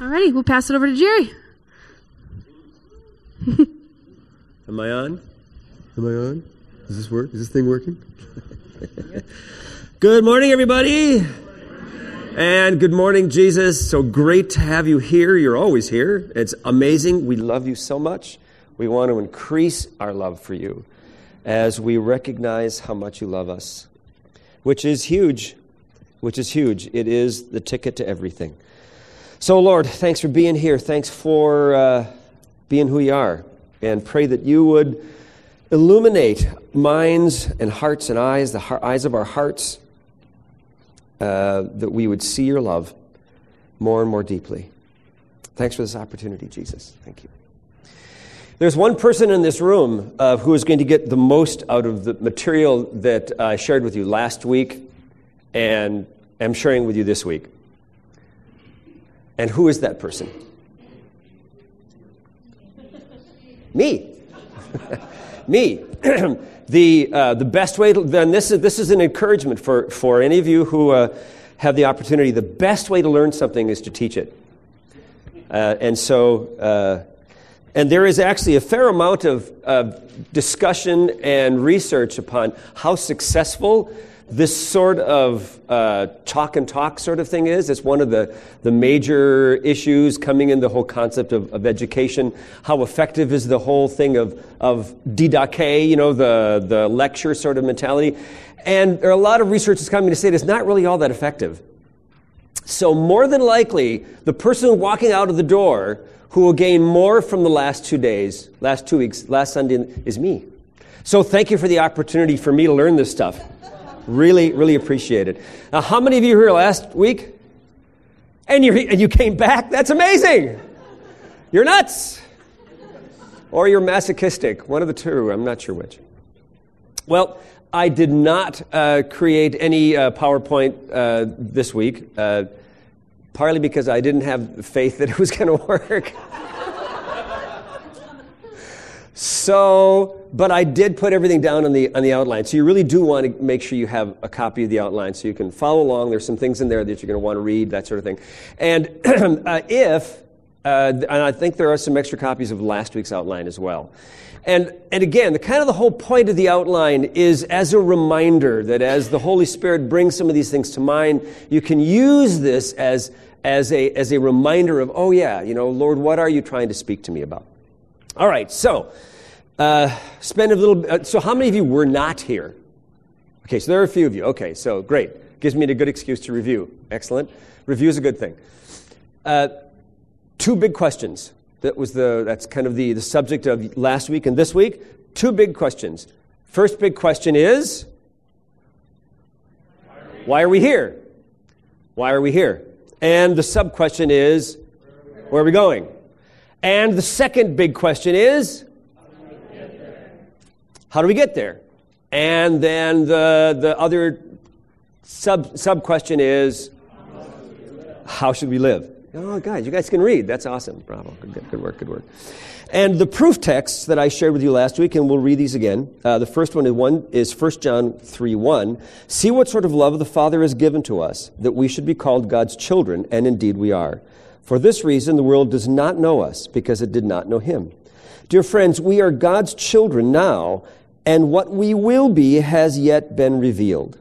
Alrighty, we'll pass it over to Jerry. Am I on? Am I on? Does this work? Is this thing working? good morning, everybody. And good morning, Jesus. So great to have you here. You're always here. It's amazing. We love you so much. We want to increase our love for you as we recognize how much you love us, which is huge. Which is huge. It is the ticket to everything. So, Lord, thanks for being here. Thanks for uh, being who you are. And pray that you would illuminate minds and hearts and eyes, the heart, eyes of our hearts, uh, that we would see your love more and more deeply. Thanks for this opportunity, Jesus. Thank you. There's one person in this room uh, who is going to get the most out of the material that I shared with you last week and am sharing with you this week. And who is that person? Me. Me. the, uh, the best way to, then this is, this is an encouragement for, for any of you who uh, have the opportunity. The best way to learn something is to teach it. Uh, and so, uh, and there is actually a fair amount of, of discussion and research upon how successful this sort of uh, talk and talk sort of thing is. It's one of the, the major issues coming in the whole concept of, of education. How effective is the whole thing of, of didache, you know, the, the lecture sort of mentality. And there are a lot of researchers coming to say it's not really all that effective. So more than likely, the person walking out of the door who will gain more from the last two days, last two weeks, last Sunday is me. So thank you for the opportunity for me to learn this stuff. Really, really appreciate it. Now, how many of you here last week? And you, and you came back? That's amazing. You're nuts. Or you're masochistic. One of the two. I'm not sure which. Well, I did not uh, create any uh, PowerPoint uh, this week, uh, partly because I didn't have faith that it was going to work. So but I did put everything down on the on the outline. So you really do want to make sure you have a copy of the outline so you can follow along. There's some things in there that you're going to want to read, that sort of thing. And uh, if uh, and I think there are some extra copies of last week's outline as well. And, and again, the kind of the whole point of the outline is as a reminder that as the Holy Spirit brings some of these things to mind, you can use this as, as, a, as a reminder of, oh yeah, you know, Lord, what are you trying to speak to me about? All right, so uh, spend a little. Uh, so, how many of you were not here? Okay, so there are a few of you. Okay, so great. Gives me a good excuse to review. Excellent. Review is a good thing. Uh, two big questions. That was the. That's kind of the the subject of last week and this week. Two big questions. First big question is. Why are we here? Why are we here? And the sub question is, where are we going? And the second big question is, how do we get there? And then the, the other sub, sub question is, how should we live? Oh, guys, you guys can read. That's awesome. Bravo. Good, good, good work, good work. And the proof texts that I shared with you last week, and we'll read these again. Uh, the first one is, one is 1 John 3 1. See what sort of love the Father has given to us, that we should be called God's children, and indeed we are. For this reason, the world does not know us, because it did not know him. Dear friends, we are God's children now, and what we will be has yet been revealed.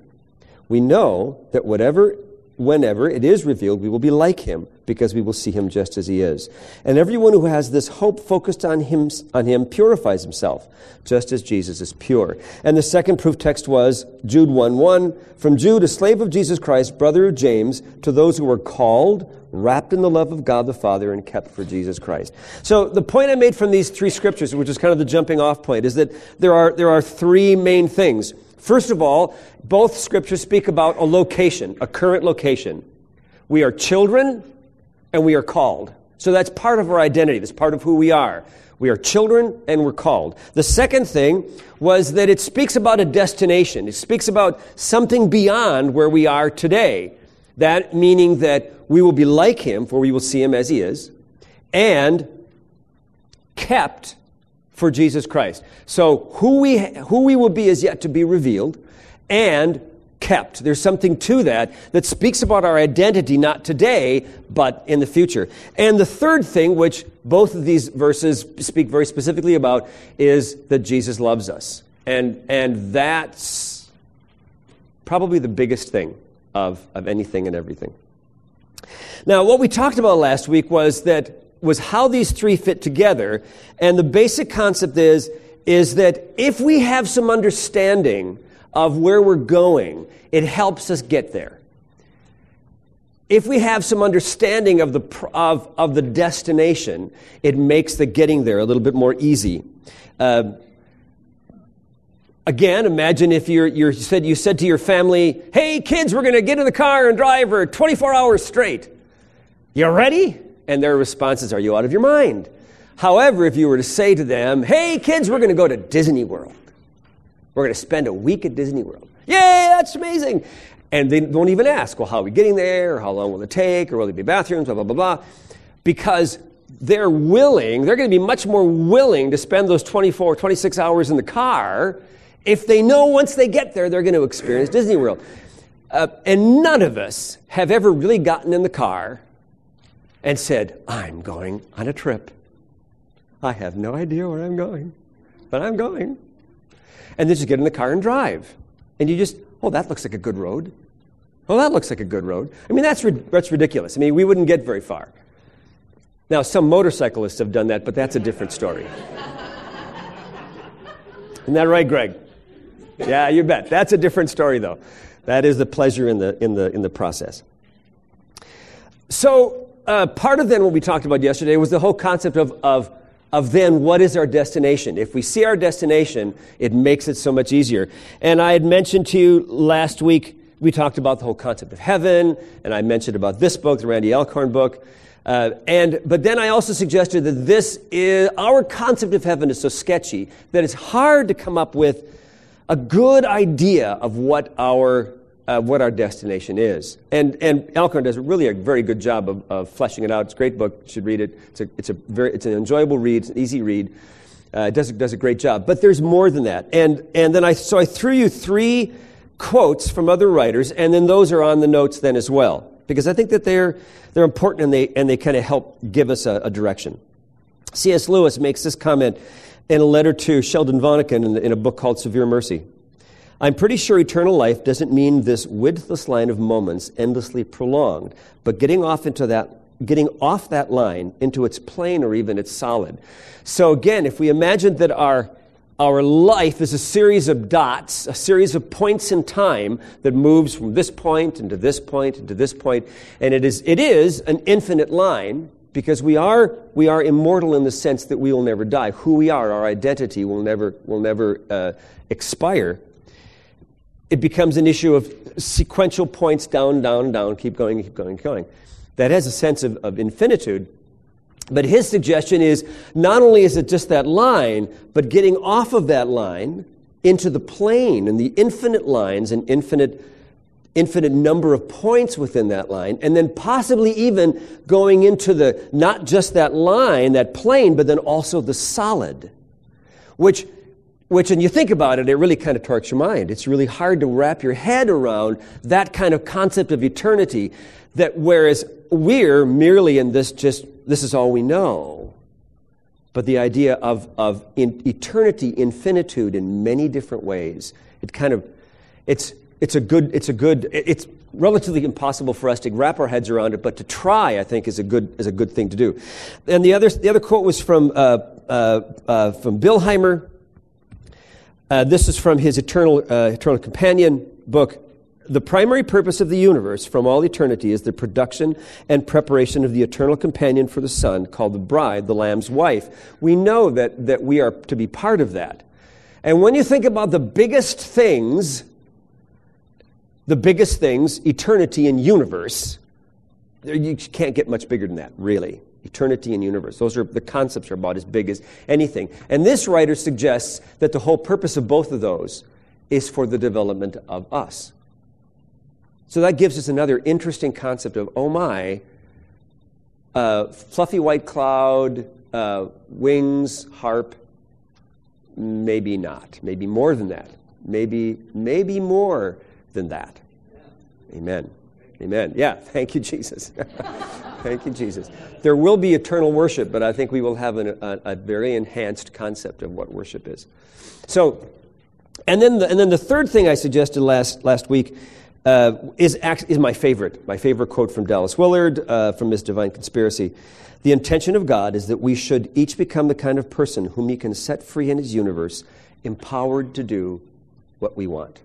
We know that whatever, whenever it is revealed, we will be like him because we will see him just as he is. And everyone who has this hope focused on him, on him purifies himself, just as Jesus is pure. And the second proof text was Jude 1 1. From Jude, a slave of Jesus Christ, brother of James, to those who were called, wrapped in the love of God the Father, and kept for Jesus Christ. So the point I made from these three scriptures, which is kind of the jumping off point, is that there are, there are three main things. First of all, both scriptures speak about a location, a current location. We are children and we are called. So that's part of our identity. That's part of who we are. We are children and we're called. The second thing was that it speaks about a destination. It speaks about something beyond where we are today. That meaning that we will be like him, for we will see him as he is, and kept for Jesus Christ. So who we, who we will be is yet to be revealed, and kept. There's something to that that speaks about our identity, not today, but in the future. And the third thing, which both of these verses speak very specifically about, is that Jesus loves us. And, and that's probably the biggest thing of, of anything and everything. Now, what we talked about last week was that was how these three fit together, and the basic concept is is that if we have some understanding of where we're going, it helps us get there. If we have some understanding of the, of, of the destination, it makes the getting there a little bit more easy. Uh, again, imagine if you're, you're said, you said to your family, Hey, kids, we're going to get in the car and drive for 24 hours straight. You ready? And their responses are, You out of your mind? However, if you were to say to them, hey, kids, we're going to go to Disney World, we're going to spend a week at Disney World. Yay, that's amazing. And they don't even ask, well, how are we getting there? Or how long will it take? Or will there be bathrooms? Blah, blah, blah, blah. Because they're willing, they're going to be much more willing to spend those 24, 26 hours in the car if they know once they get there, they're going to experience Disney World. Uh, and none of us have ever really gotten in the car and said, I'm going on a trip. I have no idea where I'm going, but I'm going. And then just get in the car and drive. And you just, oh, that looks like a good road. Oh, that looks like a good road. I mean, that's, that's ridiculous. I mean, we wouldn't get very far. Now, some motorcyclists have done that, but that's a different story. Isn't that right, Greg? Yeah, you bet. That's a different story, though. That is the pleasure in the, in the, in the process. So, uh, part of then what we talked about yesterday was the whole concept of, of of then what is our destination. If we see our destination, it makes it so much easier. And I had mentioned to you last week, we talked about the whole concept of heaven, and I mentioned about this book, the Randy Alcorn book. Uh, and but then I also suggested that this is our concept of heaven is so sketchy that it's hard to come up with a good idea of what our uh, what our destination is. And, and Alcorn does really a very good job of, of fleshing it out. It's a great book. You should read it. It's, a, it's, a very, it's an enjoyable read. It's an easy read. Uh, it does, does a great job. But there's more than that. And, and then I, so I threw you three quotes from other writers, and then those are on the notes then as well. Because I think that they're, they're important and they, and they kind of help give us a, a direction. C.S. Lewis makes this comment in a letter to Sheldon Vanauken in, in a book called Severe Mercy. I'm pretty sure eternal life doesn't mean this widthless line of moments endlessly prolonged, but getting off into that getting off that line into its plane or even its solid. So again, if we imagine that our our life is a series of dots, a series of points in time that moves from this point into this point into this point, and it is it is an infinite line because we are we are immortal in the sense that we will never die. Who we are, our identity will never will never uh, expire it becomes an issue of sequential points down, down, down, keep going, keep going, keep going. That has a sense of, of infinitude. But his suggestion is not only is it just that line, but getting off of that line into the plane and the infinite lines and infinite infinite number of points within that line, and then possibly even going into the not just that line, that plane, but then also the solid, which which, when you think about it, it really kind of torques your mind. It's really hard to wrap your head around that kind of concept of eternity. That whereas we're merely in this just, this is all we know. But the idea of, of in eternity, infinitude in many different ways, it kind of, it's, it's a good, it's a good, it's relatively impossible for us to wrap our heads around it, but to try, I think, is a good, is a good thing to do. And the other, the other quote was from, uh, uh, uh, from Billheimer, uh, this is from his Eternal, uh, Eternal Companion book. The primary purpose of the universe from all eternity is the production and preparation of the eternal companion for the Son, called the bride, the Lamb's wife. We know that, that we are to be part of that. And when you think about the biggest things, the biggest things, eternity and universe, you can't get much bigger than that, really eternity and universe. Those are the concepts are about as big as anything. And this writer suggests that the whole purpose of both of those is for the development of us. So that gives us another interesting concept of, oh my, uh, fluffy white cloud, uh, wings, harp, maybe not. Maybe more than that. Maybe, maybe more than that. Amen. Amen. Yeah, thank you, Jesus. thank you, Jesus. There will be eternal worship, but I think we will have an, a, a, very enhanced concept of what worship is. So, and then the, and then the third thing I suggested last, last week uh, is, is my favorite, my favorite quote from Dallas Willard uh, from his Divine Conspiracy. The intention of God is that we should each become the kind of person whom He can set free in His universe, empowered to do what we want.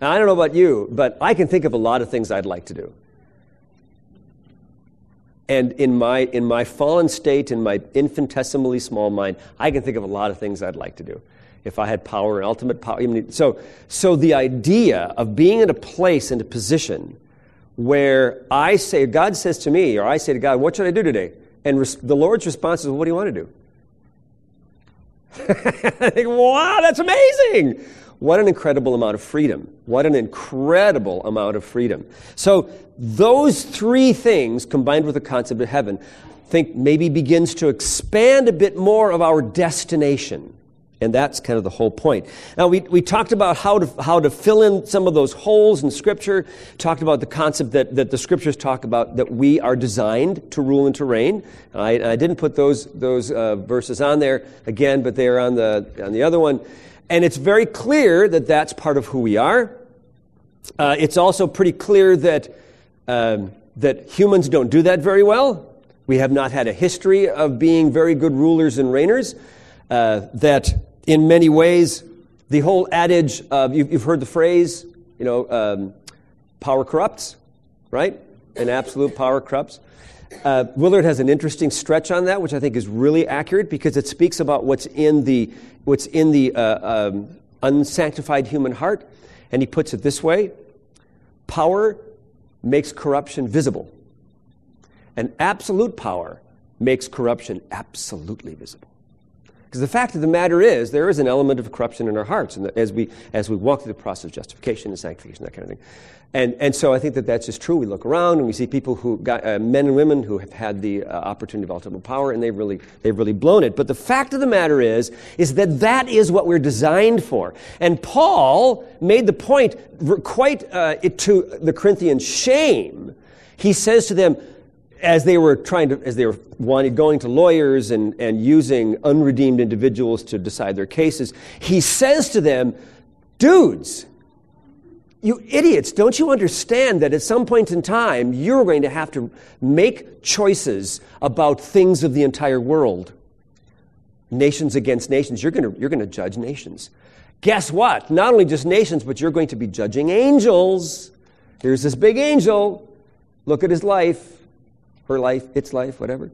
Now, I don't know about you, but I can think of a lot of things I'd like to do. And in my, in my fallen state, in my infinitesimally small mind, I can think of a lot of things I'd like to do if I had power and ultimate power. So, so the idea of being in a place and a position where I say, God says to me, or I say to God, What should I do today? And res- the Lord's response is, What do you want to do? I think, wow, that's amazing. What an incredible amount of freedom. What an incredible amount of freedom. So, those three things combined with the concept of heaven, I think maybe begins to expand a bit more of our destination. And that's kind of the whole point. Now, we, we talked about how to, how to fill in some of those holes in Scripture, talked about the concept that, that the Scriptures talk about that we are designed to rule and to reign. I, I didn't put those, those uh, verses on there again, but they are on the, on the other one. And it's very clear that that's part of who we are. Uh, it's also pretty clear that, um, that humans don't do that very well. We have not had a history of being very good rulers and reigners. Uh, that in many ways, the whole adage of, you've, you've heard the phrase, you know, um, power corrupts, right? And absolute power corrupts. Uh, Willard has an interesting stretch on that, which I think is really accurate because it speaks about what's in the, what's in the uh, um, unsanctified human heart. And he puts it this way power makes corruption visible, and absolute power makes corruption absolutely visible. Because the fact of the matter is, there is an element of corruption in our hearts and as, we, as we walk through the process of justification and sanctification, that kind of thing. And, and so I think that that's just true. We look around and we see people who, got, uh, men and women who have had the uh, opportunity of ultimate power and they've really, they've really blown it. But the fact of the matter is, is that that is what we're designed for. And Paul made the point quite uh, to the Corinthians' shame. He says to them, as they were trying to, as they were going to lawyers and, and using unredeemed individuals to decide their cases, he says to them, dudes, you idiots, don't you understand that at some point in time you're going to have to make choices about things of the entire world? Nations against nations. You're going to, you're going to judge nations. Guess what? Not only just nations, but you're going to be judging angels. Here's this big angel. Look at his life her life, its life, whatever,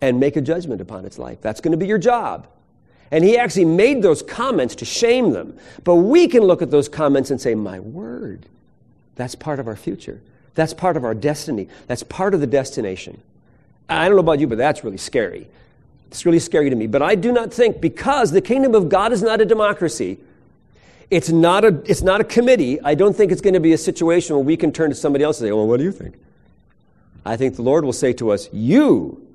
and make a judgment upon its life. That's going to be your job. And he actually made those comments to shame them. But we can look at those comments and say, My word, that's part of our future. That's part of our destiny. That's part of the destination. I don't know about you, but that's really scary. It's really scary to me. But I do not think, because the kingdom of God is not a democracy, it's not a, it's not a committee, I don't think it's going to be a situation where we can turn to somebody else and say, Well, what do you think? I think the Lord will say to us, You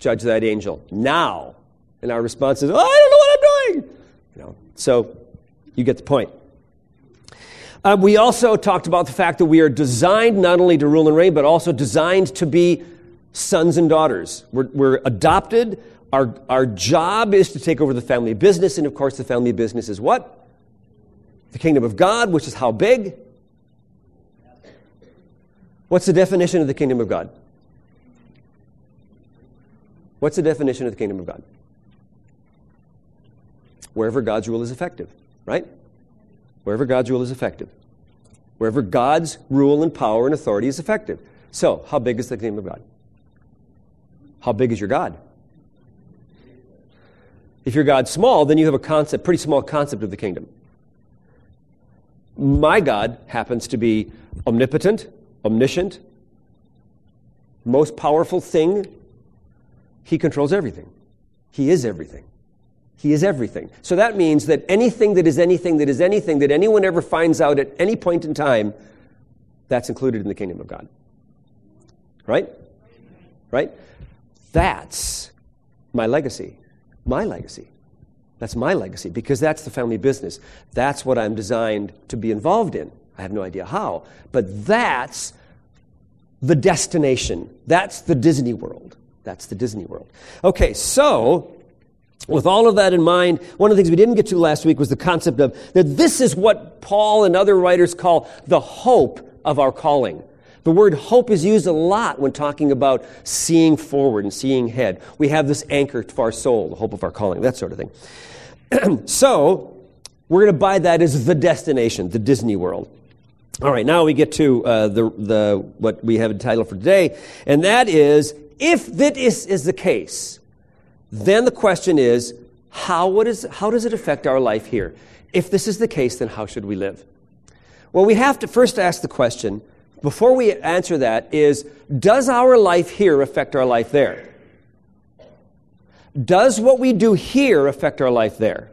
judge that angel now. And our response is, oh, I don't know what I'm doing. You know, so you get the point. Uh, we also talked about the fact that we are designed not only to rule and reign, but also designed to be sons and daughters. We're, we're adopted. Our, our job is to take over the family business. And of course, the family business is what? The kingdom of God, which is how big? What's the definition of the kingdom of God? What's the definition of the kingdom of God? Wherever God's rule is effective, right? Wherever God's rule is effective. Wherever God's rule and power and authority is effective. So, how big is the kingdom of God? How big is your God? If your God's small, then you have a concept, pretty small concept of the kingdom. My God happens to be omnipotent, omniscient, most powerful thing. He controls everything. He is everything. He is everything. So that means that anything that is anything that is anything that anyone ever finds out at any point in time, that's included in the kingdom of God. Right? Right? That's my legacy. My legacy. That's my legacy because that's the family business. That's what I'm designed to be involved in. I have no idea how, but that's the destination. That's the Disney World. That's the Disney World. Okay, so with all of that in mind, one of the things we didn't get to last week was the concept of that this is what Paul and other writers call the hope of our calling. The word hope is used a lot when talking about seeing forward and seeing ahead. We have this anchor to our soul, the hope of our calling, that sort of thing. so, we're going to buy that as the destination, the Disney World. All right, now we get to uh, the, the, what we have entitled for today, and that is if this is the case, then the question is how, what is, how does it affect our life here? If this is the case, then how should we live? Well, we have to first ask the question before we answer that is does our life here affect our life there? Does what we do here affect our life there?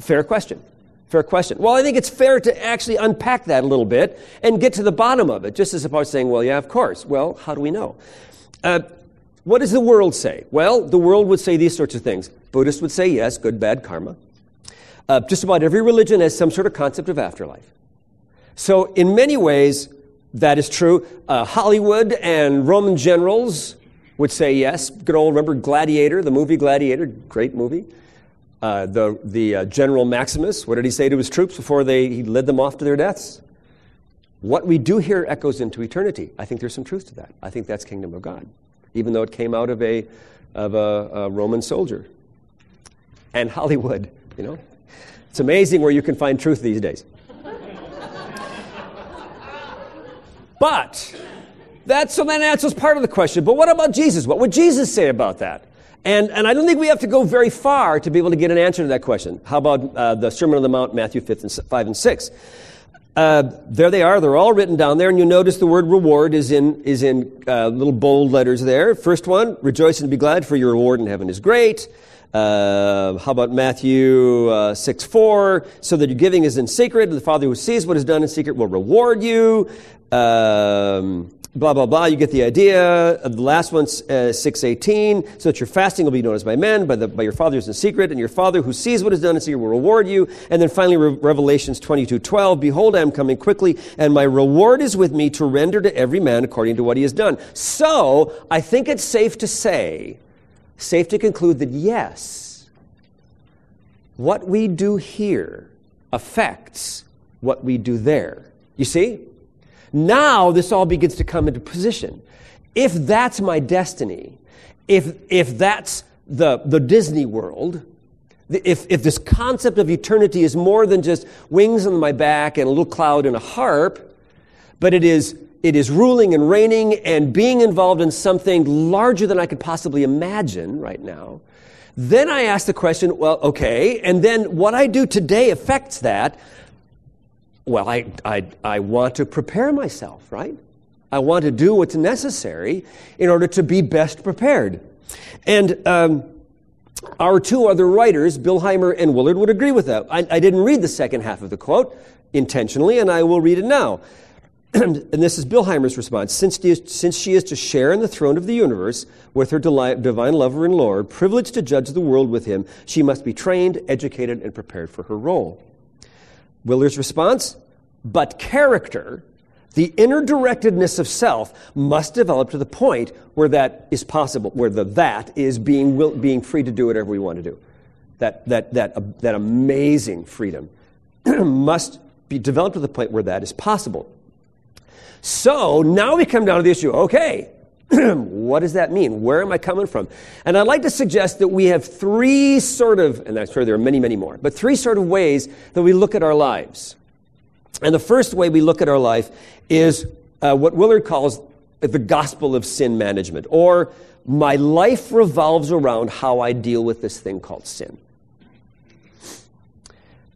Fair question. Fair question. Well, I think it's fair to actually unpack that a little bit and get to the bottom of it, just as opposed to saying, well, yeah, of course. Well, how do we know? Uh, what does the world say? Well, the world would say these sorts of things. Buddhists would say yes, good, bad karma. Uh, just about every religion has some sort of concept of afterlife. So, in many ways, that is true. Uh, Hollywood and Roman generals would say yes. Good old, remember Gladiator, the movie Gladiator, great movie. Uh, the the uh, General Maximus, what did he say to his troops before they, he led them off to their deaths? What we do here echoes into eternity. I think there's some truth to that. I think that's kingdom of God, even though it came out of a, of a, a Roman soldier. And Hollywood, you know. It's amazing where you can find truth these days. But that's so that answers part of the question. But what about Jesus? What would Jesus say about that? And, and I don't think we have to go very far to be able to get an answer to that question. How about uh, the Sermon on the Mount, Matthew 5 and, 5 and 6? Uh, there they are. They're all written down there, and you notice the word reward is in is in uh, little bold letters there. First one: rejoice and be glad, for your reward in heaven is great. Uh, how about Matthew uh, 6 4? So that your giving is in secret, and the Father who sees what is done in secret will reward you. Um, blah blah blah. You get the idea. The last one's uh, six eighteen. So that your fasting will be noticed by men, by the by your fathers in secret, and your Father who sees what is done in secret will reward you. And then finally, Re- Revelations twenty two twelve. Behold, I am coming quickly, and my reward is with me to render to every man according to what he has done. So I think it's safe to say, safe to conclude that yes, what we do here affects what we do there. You see? Now this all begins to come into position. If that's my destiny, if, if that's the, the Disney world, if, if this concept of eternity is more than just wings on my back and a little cloud and a harp, but it is, it is ruling and reigning and being involved in something larger than I could possibly imagine right now, then I ask the question, well, okay, and then what I do today affects that. Well, I, I, I want to prepare myself, right? I want to do what's necessary in order to be best prepared. And um, our two other writers, Billheimer and Willard, would agree with that. I, I didn't read the second half of the quote intentionally, and I will read it now. and this is Billheimer's response. Since, since she is to share in the throne of the universe with her divine lover and Lord, privileged to judge the world with him, she must be trained, educated, and prepared for her role. Willard's response, but character, the inner directedness of self, must develop to the point where that is possible, where the that is being, will, being free to do whatever we want to do. That, that, that, uh, that amazing freedom must be developed to the point where that is possible. So now we come down to the issue okay, what does that mean? Where am I coming from? And I'd like to suggest that we have three sort of, and I'm sure there are many, many more, but three sort of ways that we look at our lives. And the first way we look at our life is uh, what Willard calls the gospel of sin management, or my life revolves around how I deal with this thing called sin.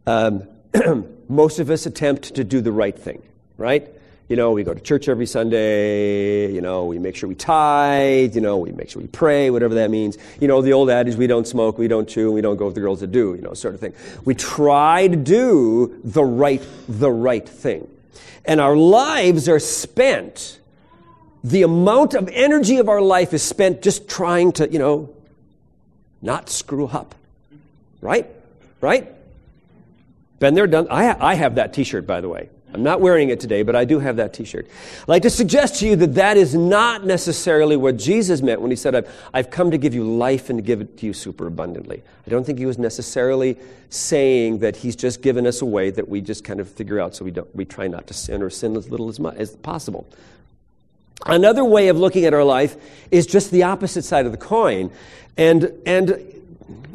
Um, most of us attempt to do the right thing, right? You know, we go to church every Sunday. You know, we make sure we tithe. You know, we make sure we pray, whatever that means. You know, the old adage, we don't smoke, we don't chew, we don't go with the girls that do, you know, sort of thing. We try to do the right, the right thing. And our lives are spent, the amount of energy of our life is spent just trying to, you know, not screw up. Right? right? Been there, done. I, I have that T-shirt, by the way. I'm not wearing it today, but I do have that T-shirt. I'd like to suggest to you that that is not necessarily what Jesus meant when he said, "I've, I've come to give you life and to give it to you super abundantly." I don't think he was necessarily saying that he's just given us a way that we just kind of figure out, so we don't we try not to sin or sin as little as much as possible. Another way of looking at our life is just the opposite side of the coin, and and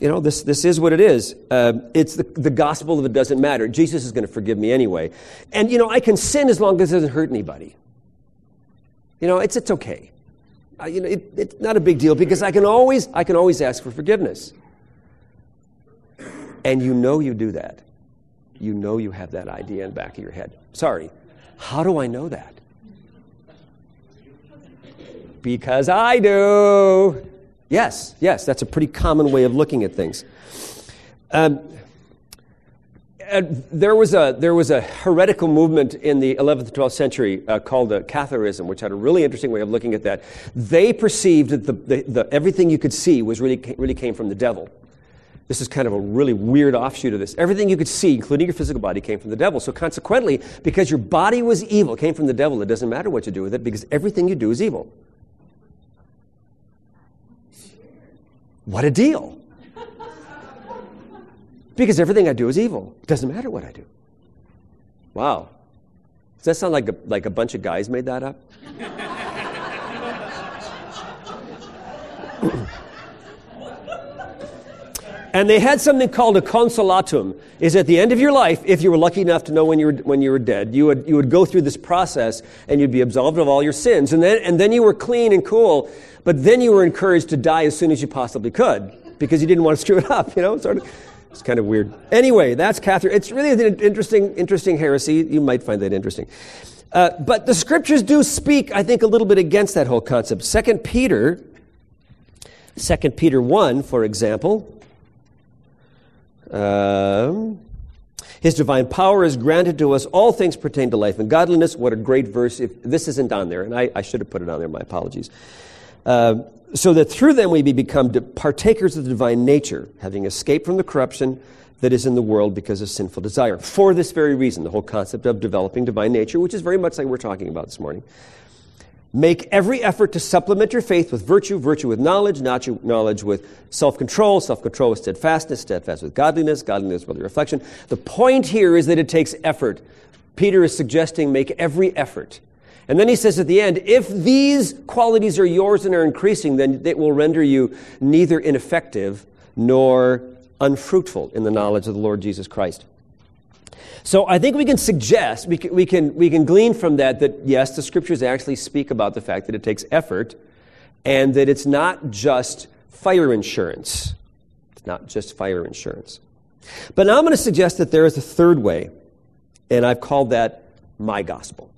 you know, this, this is what it is. Uh, it's the, the gospel of it doesn't matter. Jesus is going to forgive me anyway. And, you know, I can sin as long as it doesn't hurt anybody. You know, it's, it's okay. Uh, you know, it, it's not a big deal because I can, always, I can always ask for forgiveness. And you know you do that. You know you have that idea in the back of your head. Sorry. How do I know that? Because I do. Yes, yes, that's a pretty common way of looking at things. Um, there was a there was a heretical movement in the 11th and 12th century uh, called uh, Catharism, which had a really interesting way of looking at that. They perceived that the, the, the, everything you could see was really really came from the devil. This is kind of a really weird offshoot of this. Everything you could see, including your physical body, came from the devil. So consequently, because your body was evil, came from the devil, it doesn't matter what you do with it because everything you do is evil. What a deal. because everything I do is evil. It doesn't matter what I do. Wow. Does that sound like a, like a bunch of guys made that up? And they had something called a consolatum is at the end of your life if you were lucky enough to know when you were, when you were dead you would, you would go through this process and you'd be absolved of all your sins and then, and then you were clean and cool but then you were encouraged to die as soon as you possibly could because you didn't want to screw it up, you know? Sort of, it's kind of weird. Anyway, that's Catherine. It's really an interesting, interesting heresy. You might find that interesting. Uh, but the scriptures do speak, I think, a little bit against that whole concept. Second Peter, Second Peter 1, for example. Um, his divine power is granted to us. All things pertain to life and godliness. What a great verse. If this isn't on there, and I, I should have put it on there, my apologies. Uh, so that through them we become partakers of the divine nature, having escaped from the corruption that is in the world because of sinful desire. For this very reason, the whole concept of developing divine nature, which is very much like we're talking about this morning. Make every effort to supplement your faith with virtue, virtue with knowledge, knowledge with self control, self control with steadfastness, steadfast with godliness, godliness with reflection. The point here is that it takes effort. Peter is suggesting make every effort and then he says at the end, if these qualities are yours and are increasing, then it will render you neither ineffective nor unfruitful in the knowledge of the Lord Jesus Christ. So I think we can suggest, we can, we can, we can glean from that that yes, the scriptures actually speak about the fact that it takes effort and that it's not just fire insurance. It's not just fire insurance. But now I'm going to suggest that there is a third way, and I've called that my gospel.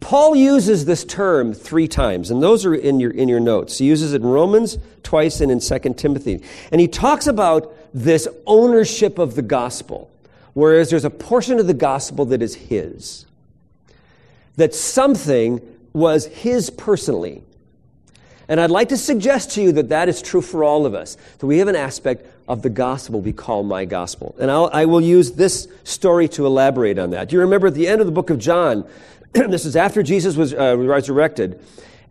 Paul uses this term three times, and those are in your, in your notes. He uses it in Romans twice and in 2 Timothy. And he talks about this ownership of the gospel, whereas there's a portion of the gospel that is his. That something was his personally. And I'd like to suggest to you that that is true for all of us. That we have an aspect of the gospel we call my gospel. And I'll, I will use this story to elaborate on that. Do you remember at the end of the book of John, this is after Jesus was uh, resurrected.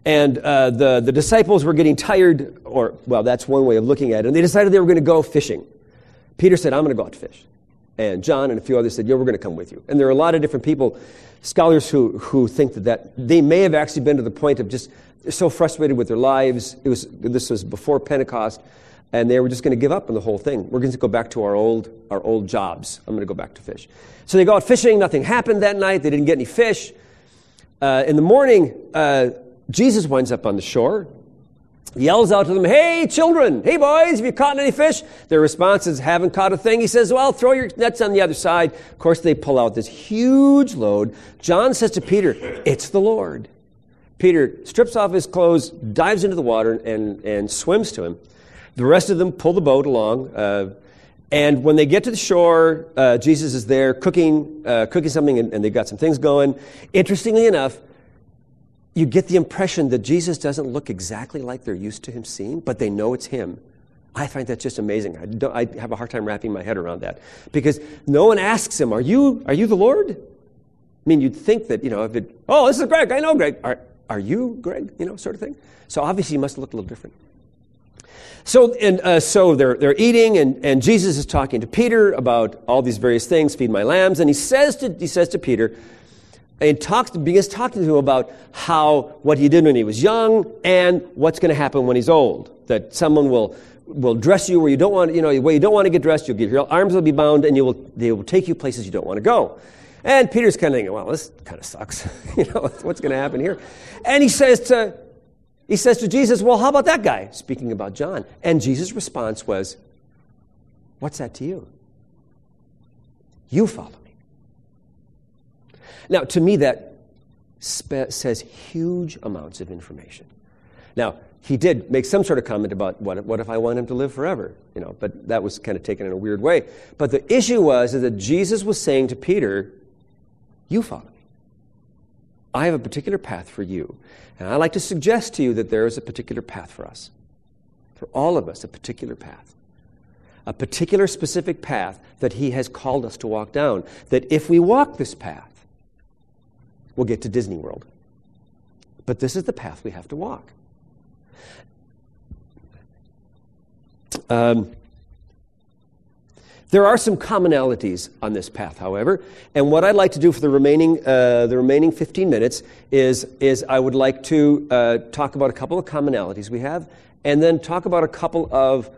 And uh, the, the disciples were getting tired, or, well, that's one way of looking at it. And they decided they were going to go fishing. Peter said, I'm going to go out to fish. And John and a few others said, Yeah, we're going to come with you. And there are a lot of different people, scholars who, who think that, that they may have actually been to the point of just so frustrated with their lives. It was, this was before Pentecost, and they were just going to give up on the whole thing. We're going to go back to our old, our old jobs. I'm going to go back to fish. So they go out fishing. Nothing happened that night. They didn't get any fish. Uh, in the morning, uh, Jesus winds up on the shore, yells out to them, Hey, children, hey, boys, have you caught any fish? Their response is, Haven't caught a thing. He says, Well, throw your nets on the other side. Of course, they pull out this huge load. John says to Peter, It's the Lord. Peter strips off his clothes, dives into the water, and, and swims to him. The rest of them pull the boat along. Uh, and when they get to the shore, uh, Jesus is there cooking, uh, cooking something, and, and they've got some things going. Interestingly enough, you get the impression that Jesus doesn't look exactly like they're used to him seeing, but they know it's him. I find that just amazing. I, I have a hard time wrapping my head around that because no one asks him, "Are you are you the Lord?" I mean, you'd think that you know if it, oh, this is Greg. I know Greg. Are are you Greg? You know, sort of thing. So obviously, he must look a little different. So, and, uh, so they're, they're eating, and, and Jesus is talking to Peter about all these various things, feed my lambs, and he says to, he says to Peter, and talks, begins talking to him about how, what he did when he was young, and what's going to happen when he's old. That someone will, will dress you where you don't want, you know, where you don't want to get dressed, you'll get, your arms will be bound, and you will, they will take you places you don't want to go. And Peter's kind of thinking, well, this kind of sucks. you know, what's going to happen here? And he says to, he says to Jesus, Well, how about that guy? Speaking about John. And Jesus' response was, What's that to you? You follow. Now, to me, that spe- says huge amounts of information. Now, he did make some sort of comment about what, what if I want him to live forever, you know, but that was kind of taken in a weird way. But the issue was is that Jesus was saying to Peter, You follow me. I have a particular path for you. And I'd like to suggest to you that there is a particular path for us. For all of us, a particular path. A particular specific path that He has called us to walk down. That if we walk this path, we'll get to Disney World. But this is the path we have to walk. Um, there are some commonalities on this path, however, and what I'd like to do for the remaining, uh, the remaining 15 minutes is, is I would like to uh, talk about a couple of commonalities we have, and then talk about a couple of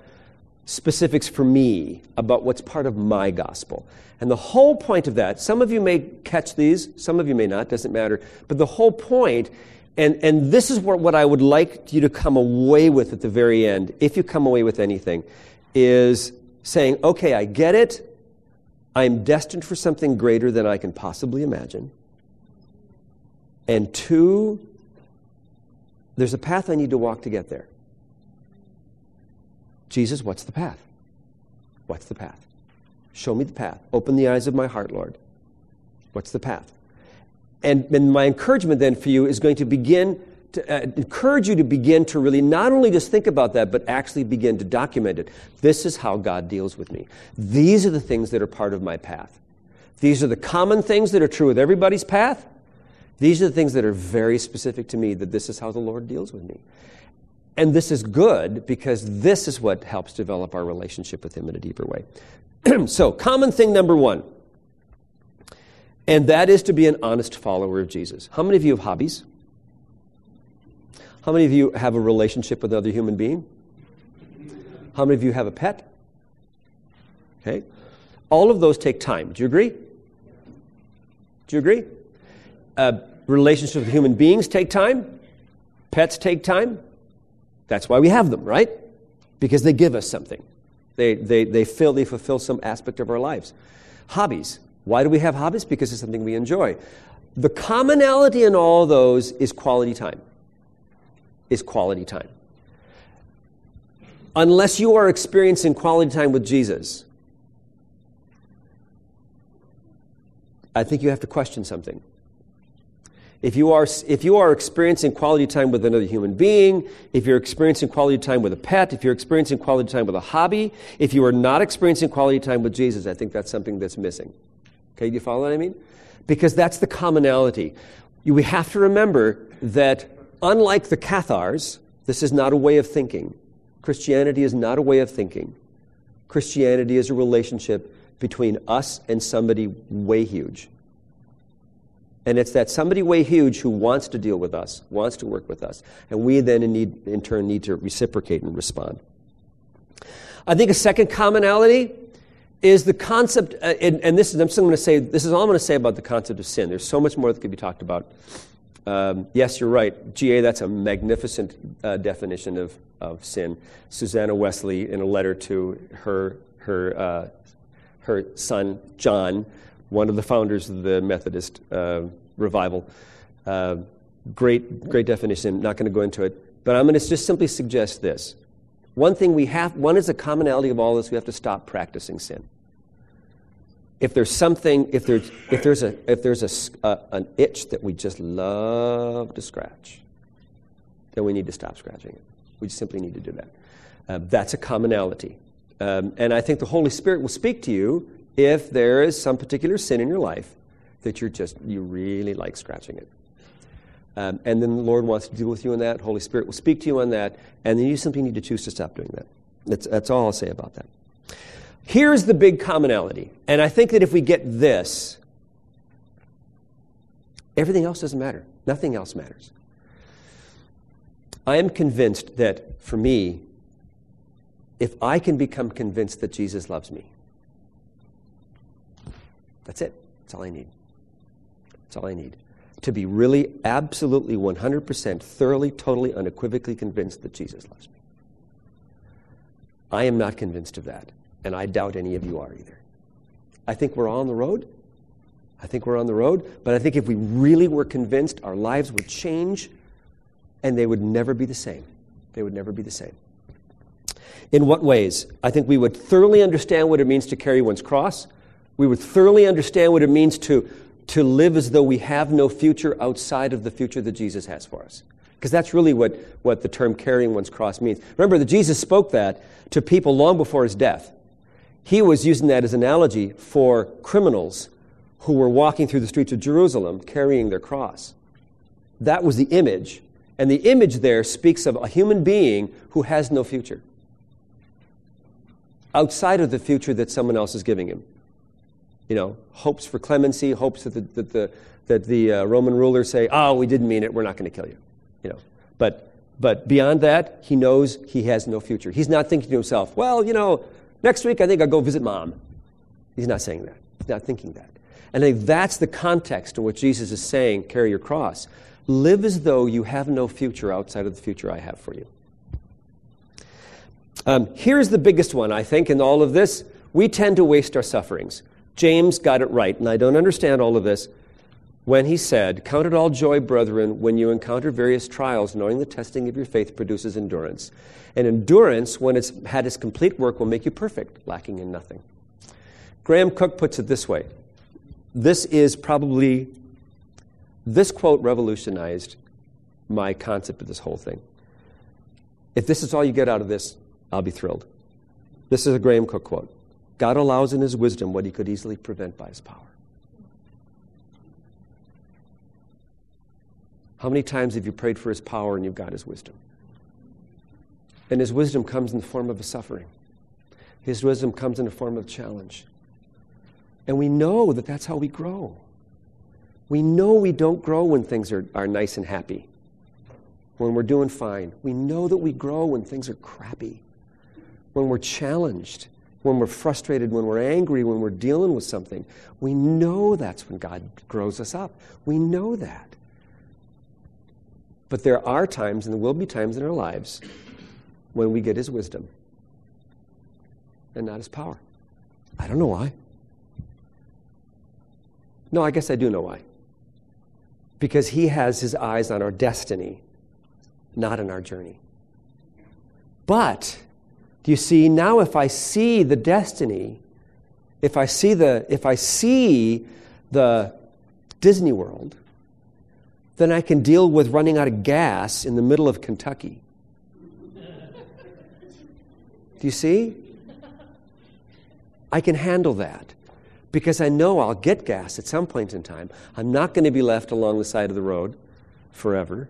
specifics for me about what's part of my gospel. And the whole point of that, some of you may catch these, some of you may not, doesn't matter, but the whole point, and, and this is what, what I would like you to come away with at the very end, if you come away with anything, is saying, okay, I get it. I'm destined for something greater than I can possibly imagine. And two, there's a path I need to walk to get there. Jesus, what's the path? What's the path? Show me the path. Open the eyes of my heart, Lord. What's the path? And, and my encouragement then for you is going to begin to uh, encourage you to begin to really not only just think about that, but actually begin to document it. This is how God deals with me. These are the things that are part of my path. These are the common things that are true with everybody's path. These are the things that are very specific to me, that this is how the Lord deals with me. And this is good because this is what helps develop our relationship with Him in a deeper way. so, common thing number one, and that is to be an honest follower of Jesus. How many of you have hobbies? How many of you have a relationship with another human being? How many of you have a pet? Okay. All of those take time. Do you agree? Do you agree? Uh, relationships with human beings take time. Pets take time. That's why we have them, right? Because they give us something. They, they, they, fill, they fulfill some aspect of our lives. Hobbies. Why do we have hobbies? Because it's something we enjoy. The commonality in all those is quality time is quality time. Unless you are experiencing quality time with Jesus, I think you have to question something. If you, are, if you are experiencing quality time with another human being, if you're experiencing quality time with a pet, if you're experiencing quality time with a hobby, if you are not experiencing quality time with Jesus, I think that's something that's missing. Okay, do you follow what I mean? Because that's the commonality. We have to remember that unlike the Cathars, this is not a way of thinking. Christianity is not a way of thinking. Christianity is a relationship between us and somebody way huge. And it's that somebody way huge who wants to deal with us, wants to work with us. And we then, in, need, in turn, need to reciprocate and respond. I think a second commonality is the concept, uh, and, and, this is, I'm still going to say, this is all I'm going to say about the concept of sin. There's so much more that could be talked about. Um, yes, you're right. GA, that's a magnificent uh, definition of, of sin. Susanna Wesley, in a letter to her, her, uh, her son, John, one of the founders of the Methodist uh, revival, uh, great, great definition. Not going to go into it. But I'm going to just simply suggest this. One thing we have, one is a commonality of all this, we have to stop practicing sin if there's something, if there's, if there's, a, if there's a, a, an itch that we just love to scratch, then we need to stop scratching it. We simply need to do that. Uh, that's a commonality. Um, and I think the Holy Spirit will speak to you if there is some particular sin in your life that you're just, you really like scratching it. Um, and then the Lord wants to deal with you on that. Holy Spirit will speak to you on that. And then you simply need to choose to stop doing that. That's, that's all I'll say about that. Here's the big commonality. And I think that if we get this, everything else doesn't matter. Nothing else matters. I am convinced that for me, if I can become convinced that Jesus loves me, that's it. That's all I need. That's all I need. To be really, absolutely, 100%, thoroughly, totally, unequivocally convinced that Jesus loves me. I am not convinced of that, and I doubt any of you are either. I think we're on the road. I think we're on the road, but I think if we really were convinced, our lives would change and they would never be the same. They would never be the same. In what ways? I think we would thoroughly understand what it means to carry one's cross. We would thoroughly understand what it means to, to live as though we have no future outside of the future that Jesus has for us. Because that's really what, what the term carrying one's cross means. Remember that Jesus spoke that to people long before his death. He was using that as an analogy for criminals who were walking through the streets of Jerusalem carrying their cross. That was the image and the image there speaks of a human being who has no future outside of the future that someone else is giving him. You know, hopes for clemency, hopes that the, that the, that the uh, Roman rulers say, oh, we didn't mean it, we're not going to kill you. You know, but, but beyond that, he knows he has no future. He's not thinking to himself, well, you know, next week I think I'll go visit mom. He's not saying that. He's not thinking that. And I think that's the context in which Jesus is saying, carry your cross. Live as though you have no future outside of the future I have for you. Um, here's the biggest one, I think, in all of this. We tend to waste our sufferings. James got it right, and I don't understand all of this when he said, Count it all joy, brethren, when you encounter various trials, knowing the testing of your faith produces endurance. And endurance, when it's had its complete work, will make you perfect, lacking in nothing. Graham Cooke puts it this way This is probably this quote revolutionized my concept of this whole thing. If this is all you get out of this, I'll be thrilled. This is a Graham Cooke quote God allows in his wisdom what he could easily prevent by his power. How many times have you prayed for his power and you've got his wisdom? And his wisdom comes in the form of a suffering. His wisdom comes in the form of challenge. And we know that that's how we grow. We know we don't grow when things are, are nice and happy, when we're doing fine. We know that we grow when things are crappy, when we're challenged, when we're frustrated, when we're angry, when we're dealing with something. We know that's when God grows us up. We know that. But there are times, and there will be times in our lives, when we get His wisdom and not His power. I don't know why. No, I guess I do know why because he has his eyes on our destiny, not on our journey. But, do you see, now if I see the destiny, if I see the, if I see the Disney World, then I can deal with running out of gas in the middle of Kentucky. Do you see? I can handle that because I know I'll get gas at some point in time. I'm not going to be left along the side of the road forever.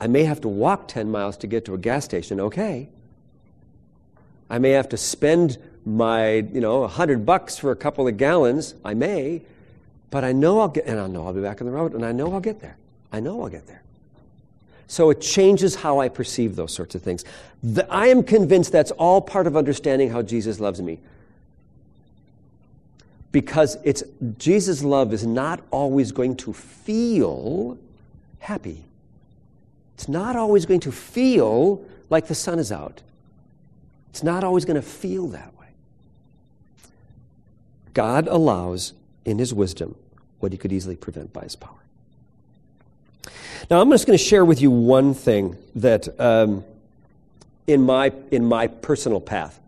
I may have to walk 10 miles to get to a gas station, okay. I may have to spend my, you know, a 100 bucks for a couple of gallons, I may, but I know I'll get, and I know I'll be back on the road, and I know I'll get there. I know I'll get there. So it changes how I perceive those sorts of things. The, I am convinced that's all part of understanding how Jesus loves me because it's Jesus' love is not always going to feel happy. It's not always going to feel like the sun is out. It's not always going to feel that way. God allows in his wisdom what he could easily prevent by his power. Now, I'm just going to share with you one thing that um, in, my, in my personal path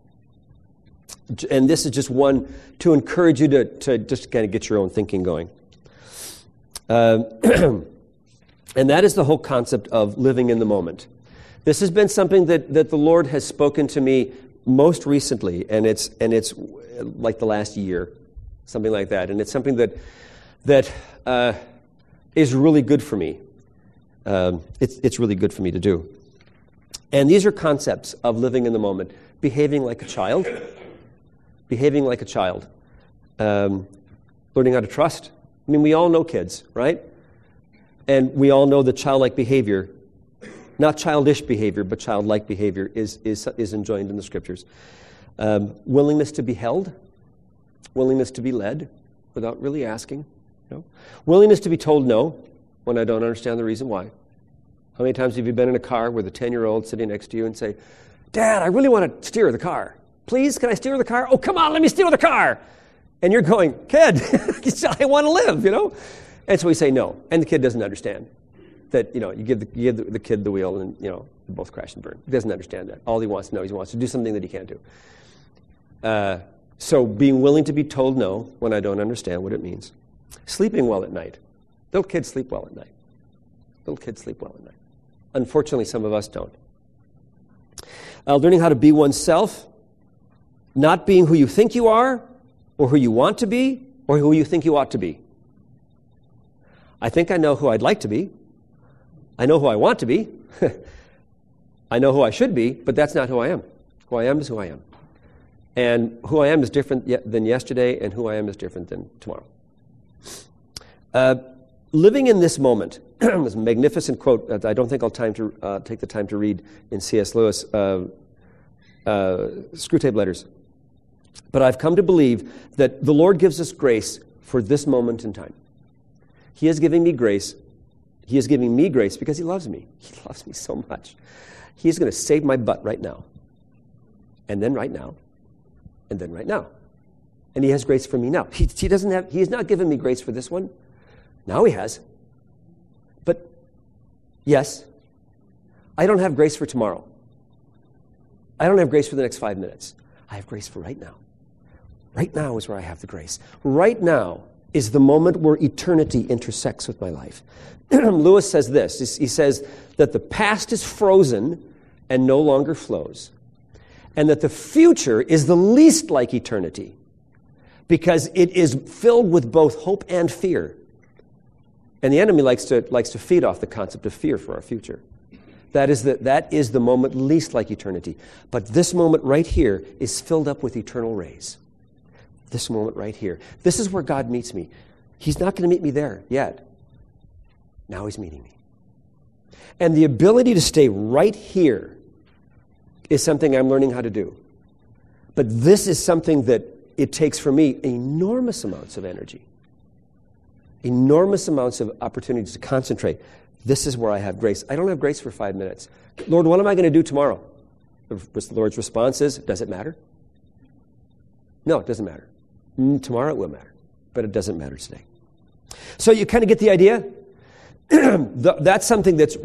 and this is just one to encourage you to, to just kind of get your own thinking going. Uh, and that is the whole concept of living in the moment. This has been something that, that the Lord has spoken to me most recently, and it's, and it's like the last year, something like that. And it's something that, that uh, is really good for me. Um, it's, it's really good for me to do. And these are concepts of living in the moment, behaving like a child, behaving like a child, um, learning how to trust. I mean, we all know kids, right? And we all know that childlike behavior, not childish behavior, but childlike behavior, is, is, is enjoined in the scriptures. Um, willingness to be held, willingness to be led without really asking, you know? willingness to be told no when I don't understand the reason why. How many times have you been in a car with a 10 year old sitting next to you and say, Dad, I really want to steer the car. Please, can I steer the car? Oh, come on, let me steer the car. And you're going, Kid, I want to live, you know? And so we say no. And the kid doesn't understand that, you know, you give the, you give the, kid the wheel and, you know, they both crash and burn. He doesn't understand that. All he wants to know is he wants to do something that he can't do. Uh, so being willing to be told no when I don't understand what it means. Sleeping well at night. Little kids sleep well at night. Little kids sleep well at night. Unfortunately, some of us don't. Uh, learning how to be oneself, not being who you think you are, or who you want to be, or who you think you ought to be. I think I know who I'd like to be. I know who I want to be. I know who I should be, but that's not who I am. Who I am is who I am. And who I am is different than yesterday, and who I am is different than tomorrow. Uh, living in this moment, this magnificent quote that I don't think I'll time to, uh, take the time to read in C.S. Lewis, uh, uh, Screwtape Letters. But I've come to believe that the Lord gives us grace for this moment in time. He is giving me grace. He is giving me grace because He loves me. He loves me so much. He's going to save my butt right now, and then right now, and then right now. And He has grace for me now. He, he doesn't have, He has not given me grace for this one. Now He has. But yes, I don't have grace for tomorrow. I don't have grace for the next five minutes. I have grace for right now. Right now is where I have the grace. Right now is the moment where eternity intersects with my life. Lewis says this he says that the past is frozen and no longer flows, and that the future is the least like eternity because it is filled with both hope and fear. And the enemy likes to, likes to feed off the concept of fear for our future. That is, the, that is the moment least like eternity. But this moment right here is filled up with eternal rays. This moment right here. This is where God meets me. He's not going to meet me there yet. Now He's meeting me. And the ability to stay right here is something I'm learning how to do. But this is something that it takes for me enormous amounts of energy, enormous amounts of opportunities to concentrate. This is where I have grace. I don't have grace for five minutes. Lord, what am I going to do tomorrow? The Lord's response is, Does it matter? No, it doesn't matter. Tomorrow it will matter, but it doesn't matter today. So you kind of get the idea? that's something that's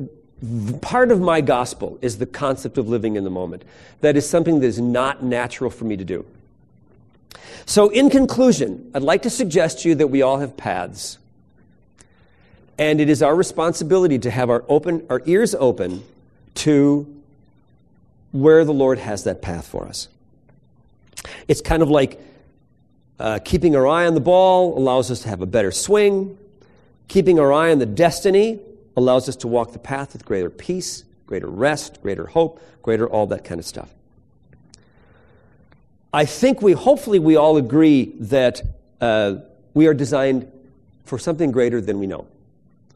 part of my gospel is the concept of living in the moment. That is something that is not natural for me to do. So, in conclusion, I'd like to suggest to you that we all have paths. And it is our responsibility to have our, open, our ears open to where the Lord has that path for us. It's kind of like uh, keeping our eye on the ball allows us to have a better swing. Keeping our eye on the destiny allows us to walk the path with greater peace, greater rest, greater hope, greater all that kind of stuff. I think we, hopefully, we all agree that uh, we are designed for something greater than we know.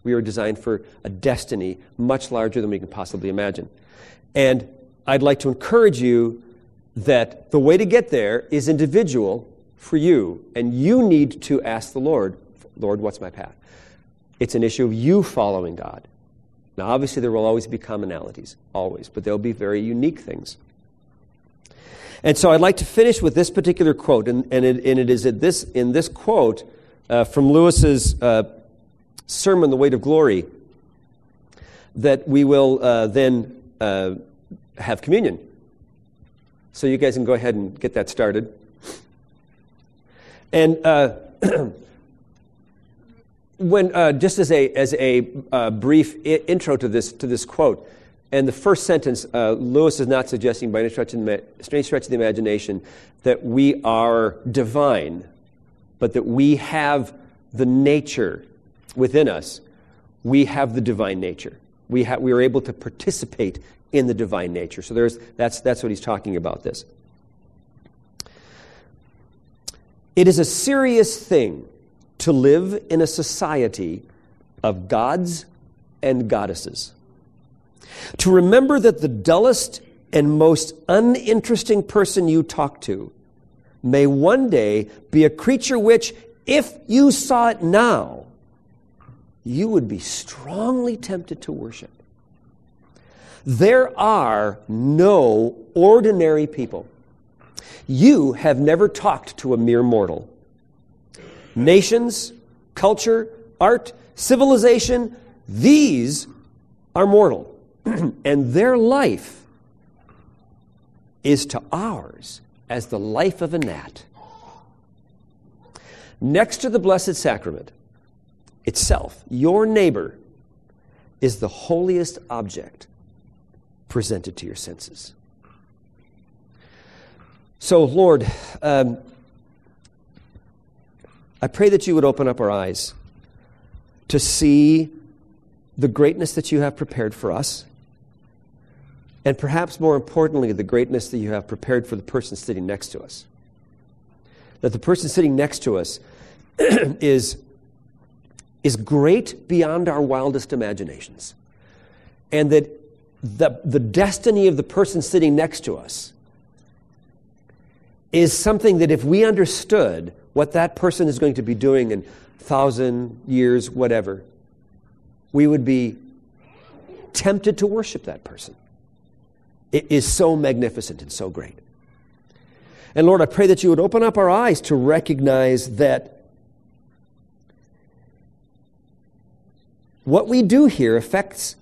We are designed for a destiny much larger than we can possibly imagine. And I'd like to encourage you that the way to get there is individual for you, and you need to ask the Lord, Lord, what's my path? It's an issue of you following God. Now, obviously, there will always be commonalities, always, but there'll be very unique things. And so I'd like to finish with this particular quote, and, and, it, and it is in this, in this quote uh, from Lewis's uh, sermon, The Weight of Glory, that we will uh, then uh, have communion. So you guys can go ahead and get that started. And uh, when, uh, just as a, as a uh, brief I- intro to this, to this quote, And the first sentence, uh, Lewis is not suggesting by any stretch, of the, stretch of the imagination that we are divine, but that we have the nature within us. We have the divine nature. We, ha- we are able to participate in the divine nature. So there's, that's, that's what he's talking about this. It is a serious thing to live in a society of gods and goddesses. To remember that the dullest and most uninteresting person you talk to may one day be a creature which, if you saw it now, you would be strongly tempted to worship. There are no ordinary people. You have never talked to a mere mortal. Nations, culture, art, civilization, these are mortal. and their life is to ours as the life of a gnat. Next to the Blessed Sacrament itself, your neighbor is the holiest object presented to your senses. So, Lord, um, I pray that you would open up our eyes to see the greatness that you have prepared for us, and perhaps more importantly, the greatness that you have prepared for the person sitting next to us. That the person sitting next to us is, is great beyond our wildest imaginations, and that the, the destiny of the person sitting next to us is something that if we understood what that person is going to be doing in thousand years, whatever, we would be tempted to worship that person. It is so magnificent and so great. And Lord, I pray that you would open up our eyes to recognize that what we do here affects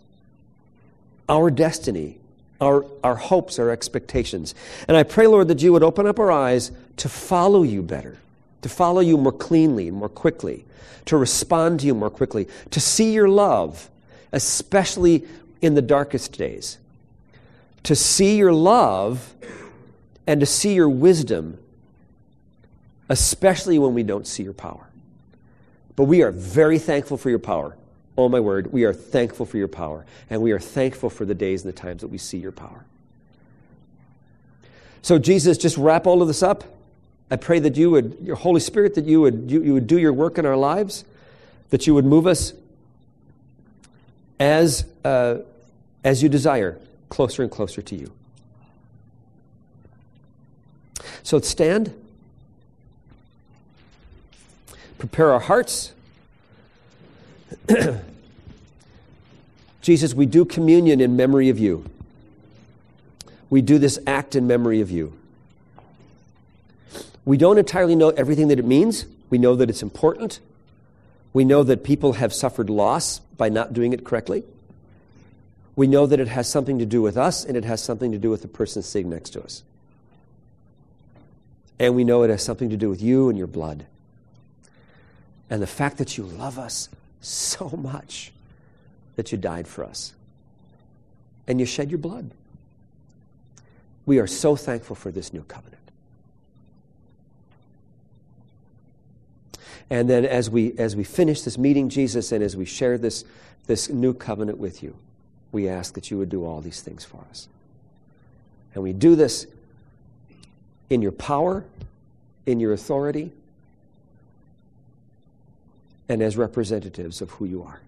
our destiny, our, our hopes, our expectations. And I pray, Lord, that you would open up our eyes to follow you better, to follow you more cleanly and more quickly, to respond to you more quickly, to see your love, especially in the darkest days, to see your love and to see your wisdom, especially when we don't see your power. But we are very thankful for your power. Oh, my word, we are thankful for your power, and we are thankful for the days and the times that we see your power. So, Jesus, just wrap all of this up. I pray that you would, your Holy Spirit, that you would, you, you would do your work in our lives, that you would move us as, uh, as you desire, closer and closer to you. So stand, prepare our hearts. Jesus, we do communion in memory of you. We do this act in memory of you. We don't entirely know everything that it means. We know that it's important. We know that people have suffered loss by not doing it correctly. We know that it has something to do with us and it has something to do with the person sitting next to us. And we know it has something to do with you and your blood. And the fact that you love us so much that you died for us. And you shed your blood. We are so thankful for this new covenant. And then as we, as we finish this meeting, Jesus, and as we share this, this new covenant with you, we ask that you would do all these things for us. And we do this in your power, in your authority, and as representatives of who you are.